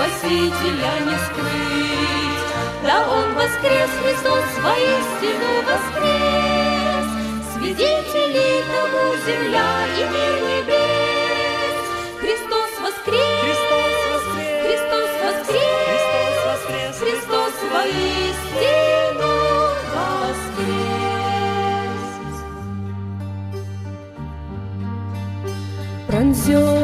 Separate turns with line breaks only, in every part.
Спасителя не скрыть. Да Он воскрес, Христос воистину воскрес. Свидетели тому земля и мир небес. Христос воскрес, Христос воскрес, Христос воскрес, Христос воскрес, Христос воистину воскрес. Пронзен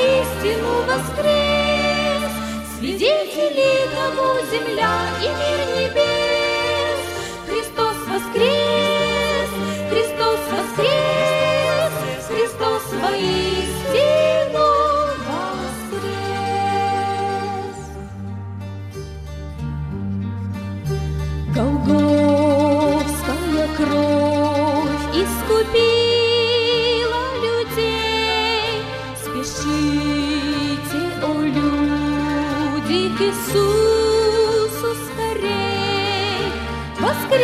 воистину воскрес. Свидетели тому земля и мир небес. Христос воскрес, Христос воскрес, Христос воистину воскрес. Голгофская кровь искупила людей. Спешите, Иисусу скорей, воскресшие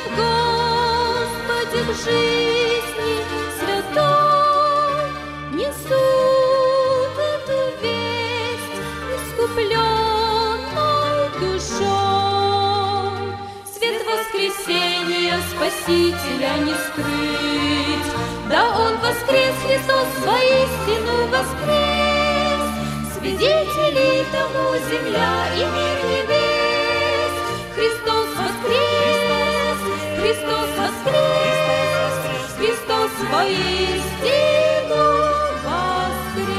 в Господе в жизни святой, несут эту весть искупленной душой. Свет воскресения Спасителя не скрыть. Да Он воскрес, Христос воистину воскрес. Свидетели тому земля и мир небес. Христос воскрес, Христос воскрес, Христос воистину воскрес.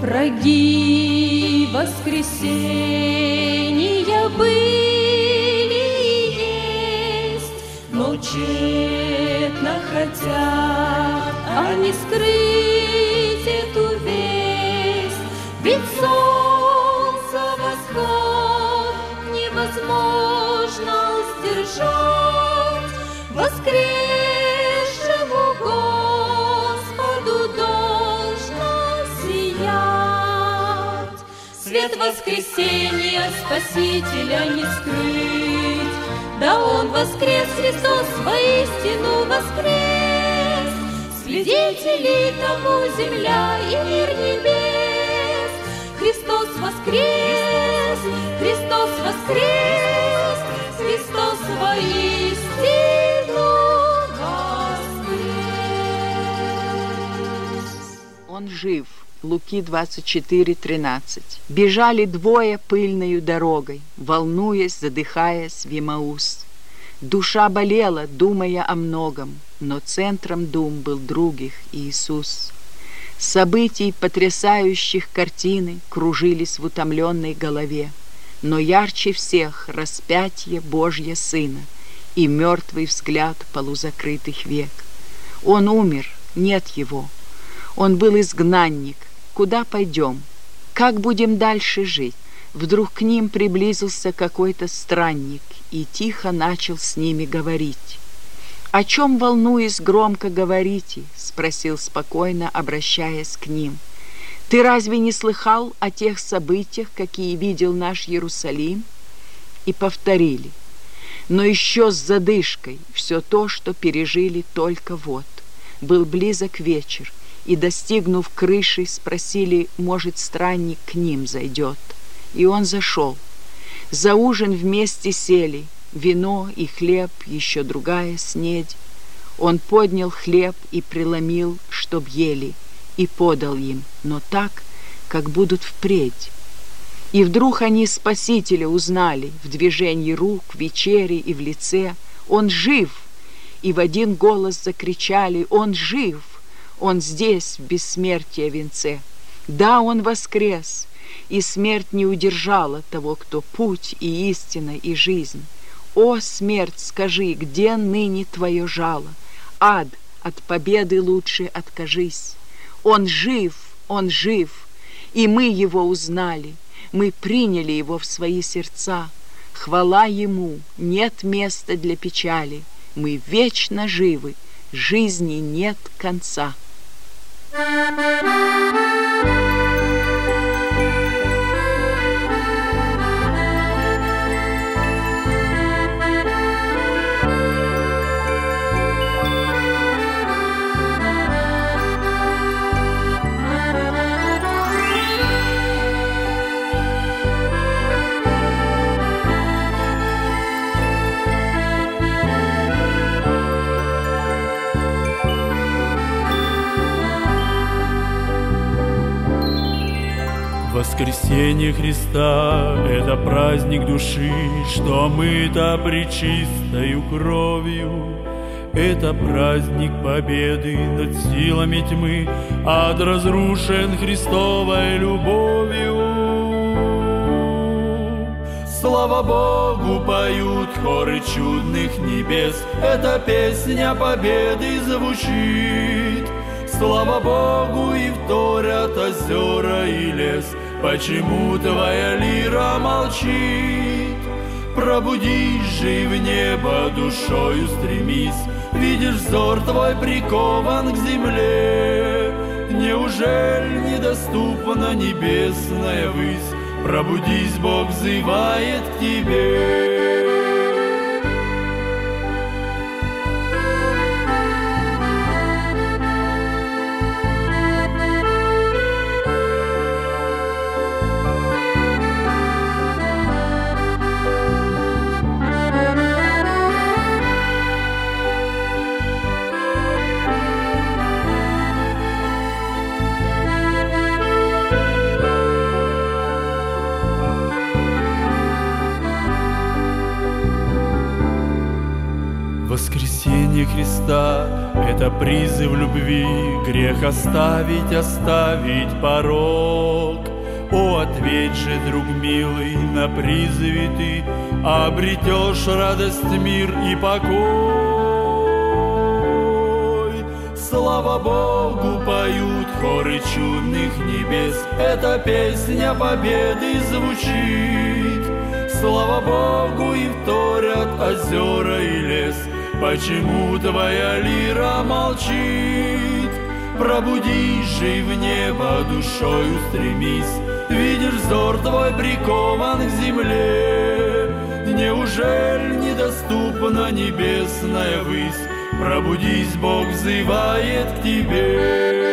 Враги воскресения были и есть, но тщетно хотят они скрыть эту весть, ведь солнце восход невозможно сдержать, воскресшему Господу должно сиять. Свет воскресения Спасителя не скрыть, да Он воскрес, Христос воистину воскрес. Свидетели тому земля и мир небес, Христос воскрес! Христос воскрес! Христос воистину воскрес!
Он жив. Луки 24, 13. Бежали двое пыльною дорогой, волнуясь, задыхаясь в Емаус. Душа болела, думая о многом, но центром дум был других Иисус. Событий, потрясающих картины, кружились в утомленной голове, но ярче всех распятие Божье Сына и мертвый взгляд полузакрытых век. Он умер, нет его. Он был изгнанник, Куда пойдем? Как будем дальше жить? Вдруг к ним приблизился какой-то странник и тихо начал с ними говорить. «О чем, волнуясь, громко говорите?» — спросил спокойно, обращаясь к ним. «Ты разве не слыхал о тех событиях, какие видел наш Иерусалим?» И повторили. Но еще с задышкой все то, что пережили только вот. Был близок вечер — и, достигнув крыши, спросили, может, странник к ним зайдет. И он зашел. За ужин вместе сели, вино и хлеб, еще другая снедь. Он поднял хлеб и преломил, чтоб ели, и подал им, но так, как будут впредь. И вдруг они Спасителя узнали в движении рук, в вечере и в лице. Он жив! И в один голос закричали «Он жив!» Он здесь, в бессмертие венце. Да, Он воскрес, и смерть не удержала того, кто путь и истина и жизнь. О, смерть, скажи, где ныне твое жало? Ад, от победы лучше откажись. Он жив, он жив, и мы его узнали, мы приняли его в свои сердца. Хвала ему, нет места для печали, мы вечно живы, жизни нет конца.
Música Воскресение Христа — это праздник души, Что мы-то причистою кровью. Это праздник победы над силами тьмы, Ад разрушен Христовой любовью. Слава Богу, поют хоры чудных небес, Эта песня победы звучит. Слава Богу, и вторят озера и лес — Почему твоя лира молчит? Пробудись же и в небо душою стремись, Видишь, взор твой прикован к земле. Неужели недоступна небесная высь? Пробудись, Бог взывает к тебе. Грех оставить, оставить порог. О, ответь же, друг милый, на призыве ты Обретешь радость, мир и покой. Слава Богу, поют хоры чудных небес, Эта песня победы звучит. Слава Богу, и вторят озера и лес — Почему твоя лира молчит? Пробудись и в небо душою стремись, Видишь, взор твой прикован к земле. Неужели недоступна небесная высь? Пробудись, Бог взывает к тебе.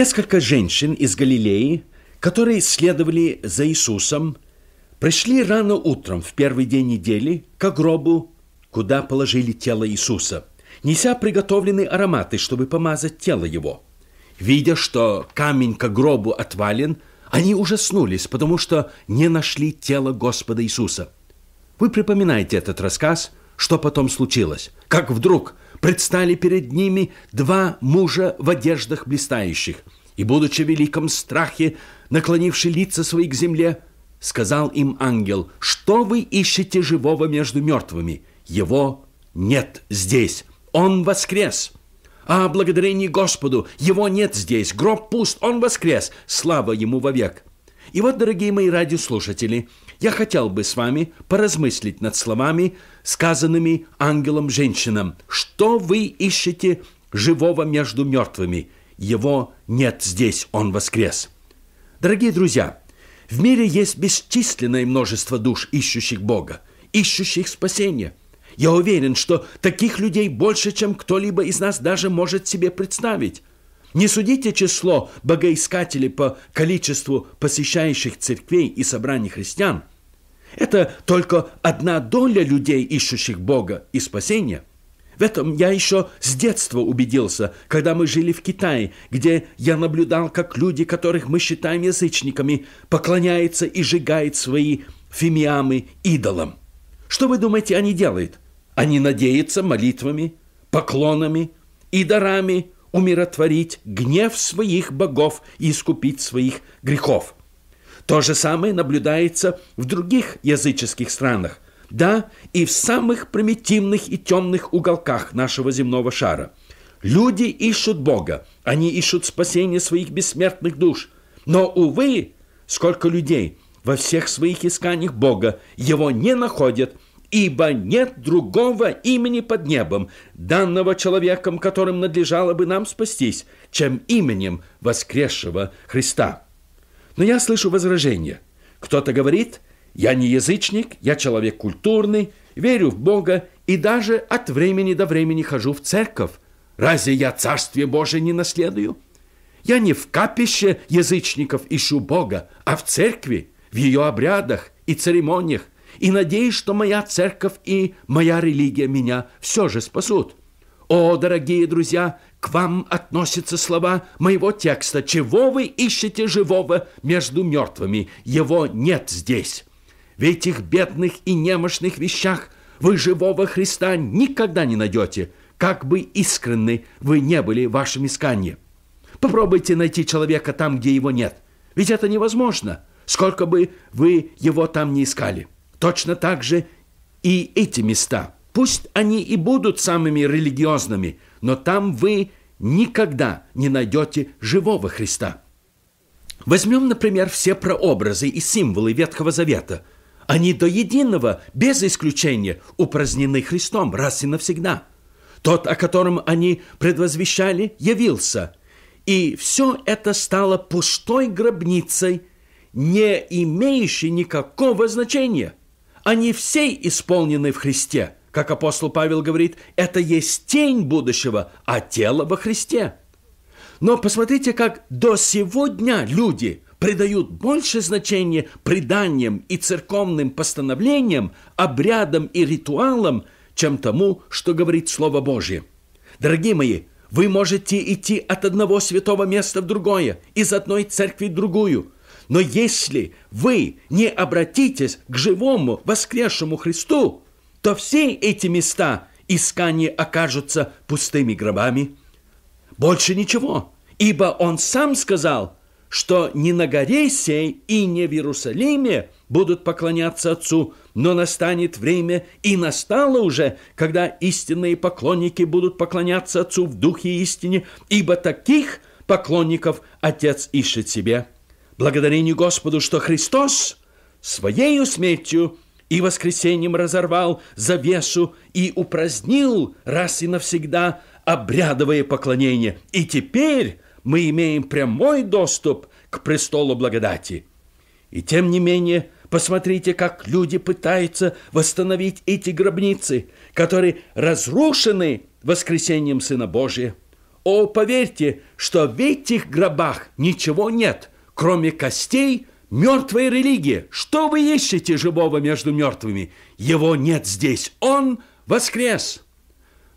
Несколько женщин из Галилеи, которые следовали за Иисусом, пришли рано утром в первый день недели к гробу, куда положили тело Иисуса, неся приготовленные ароматы, чтобы помазать тело его. Видя, что камень к гробу отвален, они ужаснулись, потому что не нашли тело Господа Иисуса. Вы припоминаете этот рассказ, что потом случилось, как вдруг – предстали перед ними два мужа в одеждах блистающих, и, будучи в великом страхе, наклонивши лица свои к земле, сказал им ангел, «Что вы ищете живого между мертвыми? Его нет здесь, он воскрес!» А благодарение Господу, его нет здесь, гроб пуст, он воскрес, слава ему вовек. И вот, дорогие мои радиослушатели, я хотел бы с вами поразмыслить над словами, сказанными ангелом-женщинам. Что вы ищете живого между мертвыми? Его нет здесь, он воскрес. Дорогие друзья, в мире есть бесчисленное множество душ, ищущих Бога, ищущих спасения. Я уверен, что таких людей больше, чем кто-либо из нас даже может себе представить. Не судите число богоискателей по количеству посещающих церквей и собраний христиан. Это только одна доля людей, ищущих Бога и спасения. В этом я еще с детства убедился, когда мы жили в Китае, где я наблюдал, как люди, которых мы считаем язычниками, поклоняются и сжигают свои фимиамы идолам. Что вы думаете, они делают? Они надеются молитвами, поклонами и дарами умиротворить гнев своих богов и искупить своих грехов. То же самое наблюдается в других языческих странах, да, и в самых примитивных и темных уголках нашего земного шара. Люди ищут Бога, они ищут спасения своих бессмертных душ. Но, увы, сколько людей во всех своих исканиях Бога его не находят – ибо нет другого имени под небом, данного человеком, которым надлежало бы нам спастись, чем именем воскресшего Христа. Но я слышу возражение. Кто-то говорит, я не язычник, я человек культурный, верю в Бога и даже от времени до времени хожу в церковь. Разве я Царствие Божие не наследую? Я не в капище язычников ищу Бога, а в церкви, в ее обрядах и церемониях, и надеюсь, что моя церковь и моя религия меня все же спасут. О, дорогие друзья, к вам относятся слова моего текста. Чего вы ищете живого между мертвыми? Его нет здесь. В этих бедных и немощных вещах вы живого Христа никогда не найдете, как бы искренны вы не были в вашем искании. Попробуйте найти человека там, где его нет. Ведь это невозможно, сколько бы вы его там не искали. Точно так же и эти места. Пусть они и будут самыми религиозными, но там вы никогда не найдете живого Христа. Возьмем, например, все прообразы и символы Ветхого Завета. Они до единого, без исключения, упразднены Христом раз и навсегда. Тот, о котором они предвозвещали, явился. И все это стало пустой гробницей, не имеющей никакого значения. Они все исполнены в Христе. Как апостол Павел говорит, это есть тень будущего, а тело во Христе. Но посмотрите, как до сегодня люди придают больше значения преданиям и церковным постановлениям, обрядам и ритуалам, чем тому, что говорит Слово Божье. Дорогие мои, вы можете идти от одного святого места в другое, из одной церкви в другую – но если вы не обратитесь к живому воскресшему Христу, то все эти места искания окажутся пустыми гробами. Больше ничего, ибо Он сам сказал, что не на горе сей и не в Иерусалиме будут поклоняться Отцу, но настанет время, и настало уже, когда истинные поклонники будут поклоняться Отцу в духе истине, ибо таких поклонников Отец ищет себе благодарению Господу, что Христос своей смертью и воскресением разорвал завесу и упразднил раз и навсегда обрядовое поклонение. И теперь мы имеем прямой доступ к престолу благодати. И тем не менее, посмотрите, как люди пытаются восстановить эти гробницы, которые разрушены воскресением Сына Божия. О, поверьте, что в этих гробах ничего нет, кроме костей, мертвой религии. Что вы ищете живого между мертвыми? Его нет здесь. Он воскрес.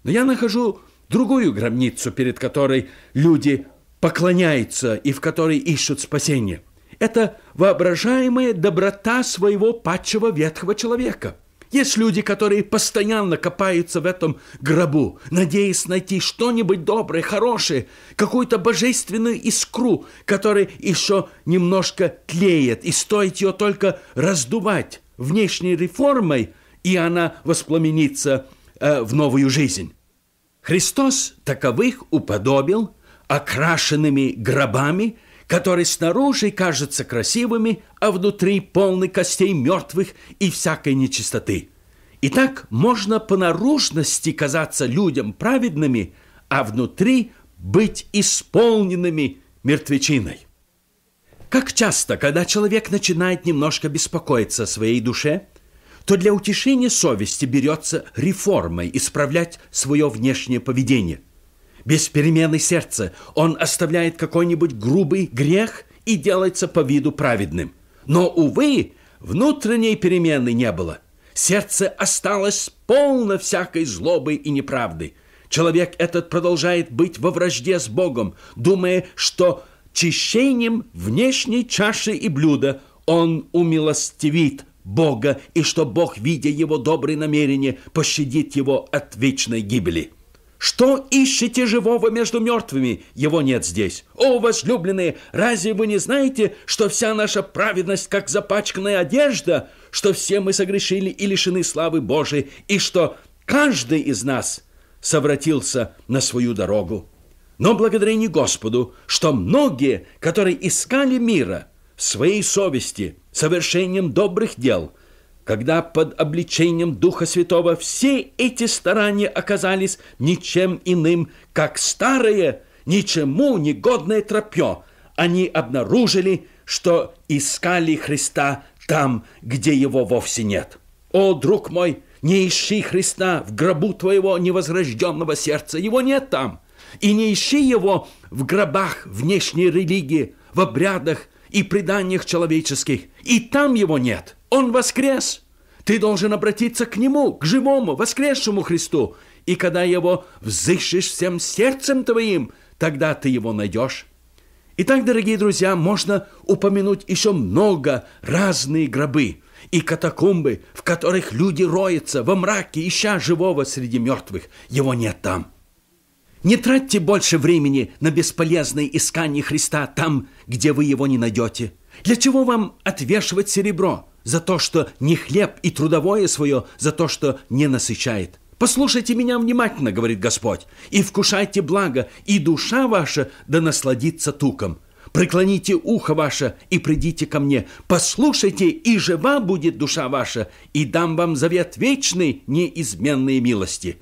Но я нахожу другую гробницу, перед которой люди поклоняются и в которой ищут спасение. Это воображаемая доброта своего падшего ветхого человека – есть люди, которые постоянно копаются в этом гробу, надеясь найти что-нибудь доброе, хорошее, какую-то божественную искру, которая еще немножко тлеет, и стоит ее только раздувать внешней реформой, и она воспламенится э, в новую жизнь. Христос таковых уподобил окрашенными гробами – которые снаружи кажутся красивыми, а внутри полны костей мертвых и всякой нечистоты. Итак, можно по наружности казаться людям праведными, а внутри быть исполненными мертвечиной. Как часто, когда человек начинает немножко беспокоиться о своей душе, то для утешения совести берется реформой исправлять свое внешнее поведение – без перемены сердца он оставляет какой-нибудь грубый грех и делается по виду праведным. Но, увы, внутренней перемены не было. Сердце осталось полно всякой злобы и неправды. Человек этот продолжает быть во вражде с Богом, думая, что чищением внешней чаши и блюда он умилостивит Бога, и что Бог, видя его добрые намерения, пощадит его от вечной гибели. Что ищете живого между мертвыми? Его нет здесь. О, возлюбленные, разве вы не знаете, что вся наша праведность, как запачканная одежда, что все мы согрешили и лишены славы Божией, и что каждый из нас совратился на свою дорогу? Но благодарение Господу, что многие, которые искали мира в своей совести, совершением добрых дел – когда под обличением Духа Святого все эти старания оказались ничем иным, как старое, ничему негодное тропье, они обнаружили, что искали Христа там, где его вовсе нет. О, друг мой, не ищи Христа в гробу твоего невозрожденного сердца, его нет там. И не ищи его в гробах внешней религии, в обрядах и преданиях человеческих, и там его нет – он воскрес. Ты должен обратиться к Нему, к живому, воскресшему Христу. И когда Его взыщешь всем сердцем твоим, тогда ты Его найдешь. Итак, дорогие друзья, можно упомянуть еще много разные гробы и катакомбы, в которых люди роются во мраке, ища живого среди мертвых. Его нет там. Не тратьте больше времени на бесполезное искание Христа там, где вы его не найдете. Для чего вам отвешивать серебро? За то, что не хлеб и трудовое свое, за то, что не насыщает. Послушайте меня внимательно, говорит Господь, и вкушайте благо, и душа ваша да насладится туком. Преклоните ухо ваше и придите ко мне. Послушайте, и жива будет душа ваша, и дам вам завет вечный, неизменные милости.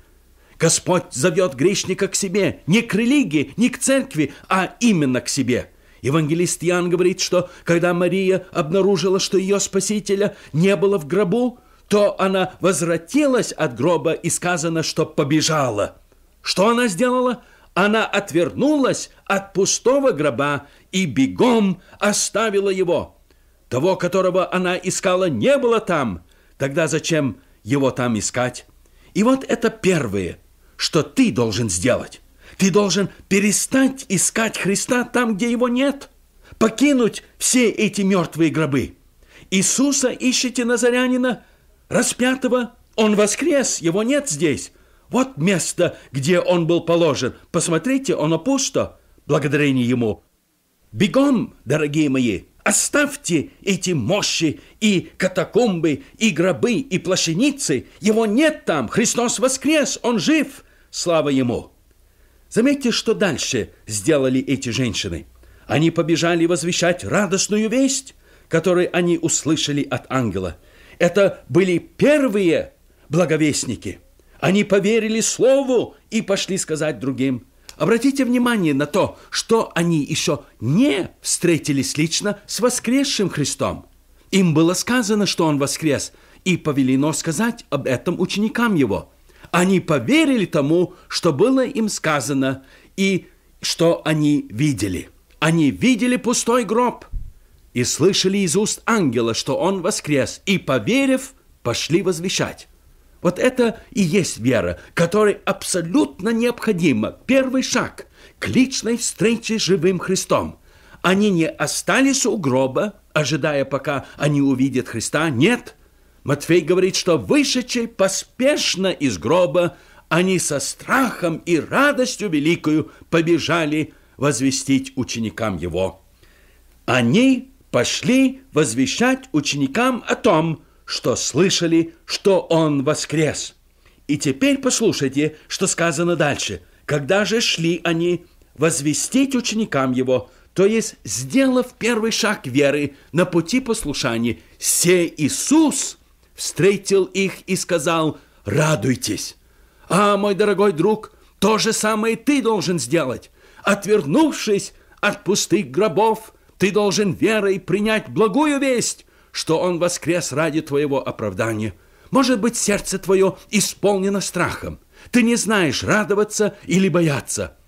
Господь зовет грешника к себе, не к религии, не к церкви, а именно к себе – Евангелист Иоанн говорит, что когда Мария обнаружила, что ее Спасителя не было в гробу, то она возвратилась от гроба и сказано, что побежала. Что она сделала? Она отвернулась от пустого гроба и бегом оставила его. Того, которого она искала, не было там. Тогда зачем его там искать? И вот это первое, что ты должен сделать. Ты должен перестать искать Христа там, где его нет, покинуть все эти мертвые гробы. Иисуса ищете Назарянина, распятого, он воскрес, его нет здесь. Вот место, где он был положен. Посмотрите, он пусто, благодарение ему. Бегом, дорогие мои, оставьте эти мощи и катакомбы, и гробы, и плащаницы. Его нет там, Христос воскрес, он жив, слава ему. Заметьте, что дальше сделали эти женщины. Они побежали возвещать радостную весть, которую они услышали от ангела. Это были первые благовестники. Они поверили слову и пошли сказать другим. Обратите внимание на то, что они еще не встретились лично с воскресшим Христом. Им было сказано, что Он воскрес, и повелено сказать об этом ученикам Его – они поверили тому, что было им сказано, и что они видели. Они видели пустой гроб и слышали из уст ангела, что он воскрес, и, поверив, пошли возвещать. Вот это и есть вера, которой абсолютно необходима первый шаг к личной встрече с живым Христом. Они не остались у гроба, ожидая, пока они увидят Христа. Нет. Матфей говорит, что вышедший поспешно из гроба, они со страхом и радостью великою побежали возвестить ученикам его. Они пошли возвещать ученикам о том, что слышали, что он воскрес. И теперь послушайте, что сказано дальше. Когда же шли они возвестить ученикам его, то есть, сделав первый шаг веры на пути послушания, се Иисус встретил их и сказал «Радуйтесь». А, мой дорогой друг, то же самое ты должен сделать. Отвернувшись от пустых гробов, ты должен верой принять благую весть, что Он воскрес ради твоего оправдания. Может быть, сердце твое исполнено страхом. Ты не знаешь, радоваться или бояться –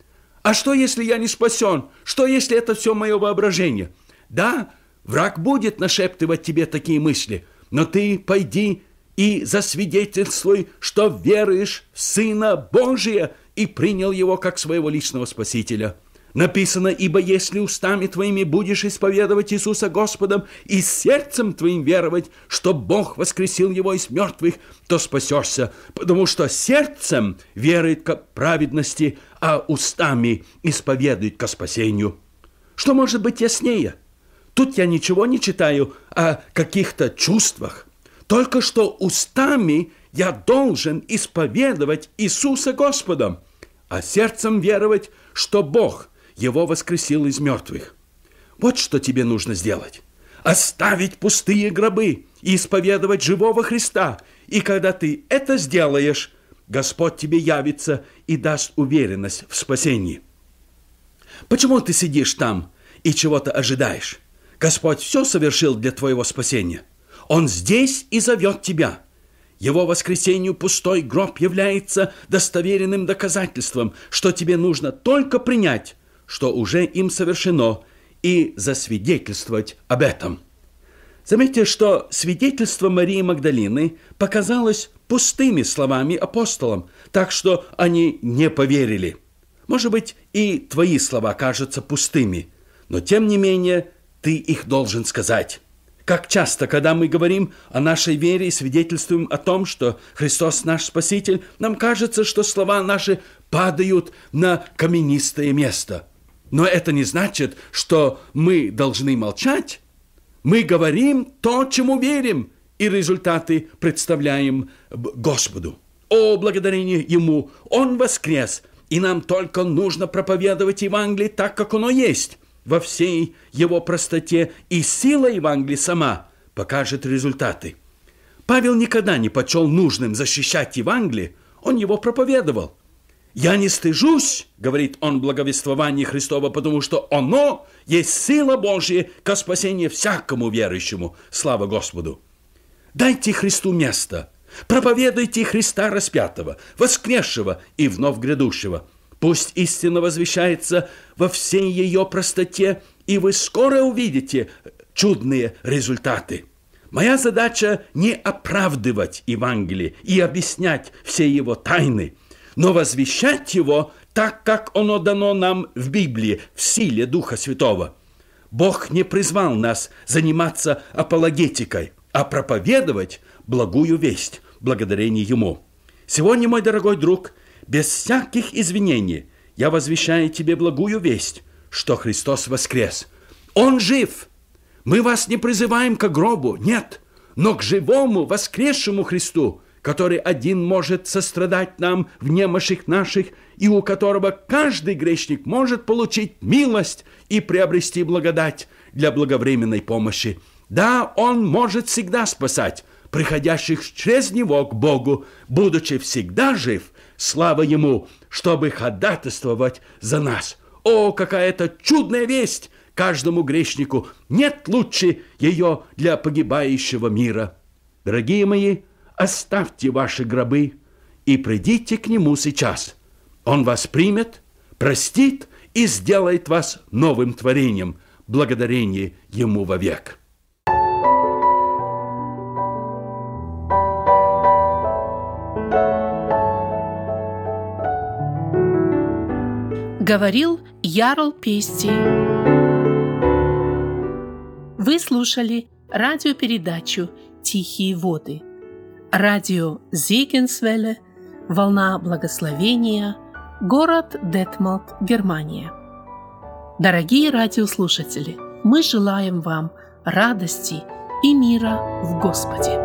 а что, если я не спасен? Что, если это все мое воображение? Да, враг будет нашептывать тебе такие мысли, но ты пойди и засвидетельствуй, что веруешь в Сына Божия и принял Его как своего личного Спасителя. Написано, ибо если устами твоими будешь исповедовать Иисуса Господом и сердцем твоим веровать, что Бог воскресил его из мертвых, то спасешься, потому что сердцем верует к праведности, а устами исповедует ко спасению. Что может быть яснее? Тут я ничего не читаю о каких-то чувствах. Только что устами я должен исповедовать Иисуса Господом, а сердцем веровать, что Бог – его воскресил из мертвых. Вот что тебе нужно сделать. Оставить пустые гробы и исповедовать живого Христа. И когда ты это сделаешь, Господь тебе явится и даст уверенность в спасении. Почему ты сидишь там и чего-то ожидаешь? Господь все совершил для твоего спасения. Он здесь и зовет тебя. Его воскресению пустой гроб является достоверенным доказательством, что тебе нужно только принять что уже им совершено, и засвидетельствовать об этом. Заметьте, что свидетельство Марии Магдалины показалось пустыми словами апостолам, так что они не поверили. Может быть, и твои слова кажутся пустыми, но тем не менее ты их должен сказать. Как часто, когда мы говорим о нашей вере и свидетельствуем о том, что Христос наш Спаситель, нам кажется, что слова наши падают на каменистое место – но это не значит, что мы должны молчать. Мы говорим то, чему верим, и результаты представляем Господу. О, благодарение Ему! Он воскрес, и нам только нужно проповедовать Евангелие так, как оно есть, во всей его простоте, и сила Евангелия сама покажет результаты. Павел никогда не почел нужным защищать Евангелие, он его проповедовал – «Я не стыжусь, — говорит он благовествование Христова, потому что оно есть сила Божья ко спасению всякому верующему. Слава Господу! Дайте Христу место, проповедуйте Христа распятого, воскресшего и вновь грядущего. Пусть истина возвещается во всей ее простоте, и вы скоро увидите чудные результаты. Моя задача не оправдывать Евангелие и объяснять все его тайны – но возвещать его так, как оно дано нам в Библии, в силе Духа Святого. Бог не призвал нас заниматься апологетикой, а проповедовать благую весть, благодарение Ему. Сегодня, мой дорогой друг, без всяких извинений я возвещаю тебе благую весть, что Христос воскрес. Он жив. Мы вас не призываем к гробу, нет, но к живому воскресшему Христу – который один может сострадать нам в немощах наших, и у которого каждый грешник может получить милость и приобрести благодать для благовременной помощи. Да, он может всегда спасать приходящих через него к Богу, будучи всегда жив, слава ему, чтобы ходатайствовать за нас. О, какая это чудная весть! Каждому грешнику нет лучше ее для погибающего мира. Дорогие мои, оставьте ваши гробы и придите к нему сейчас. Он вас примет, простит и сделает вас новым творением, благодарение Ему вовек.
Говорил Ярл Пести. Вы слушали радиопередачу «Тихие воды». Радио Зигенсвелле, «Волна благословения», город Детмалт, Германия. Дорогие радиослушатели, мы желаем вам радости и мира в Господе.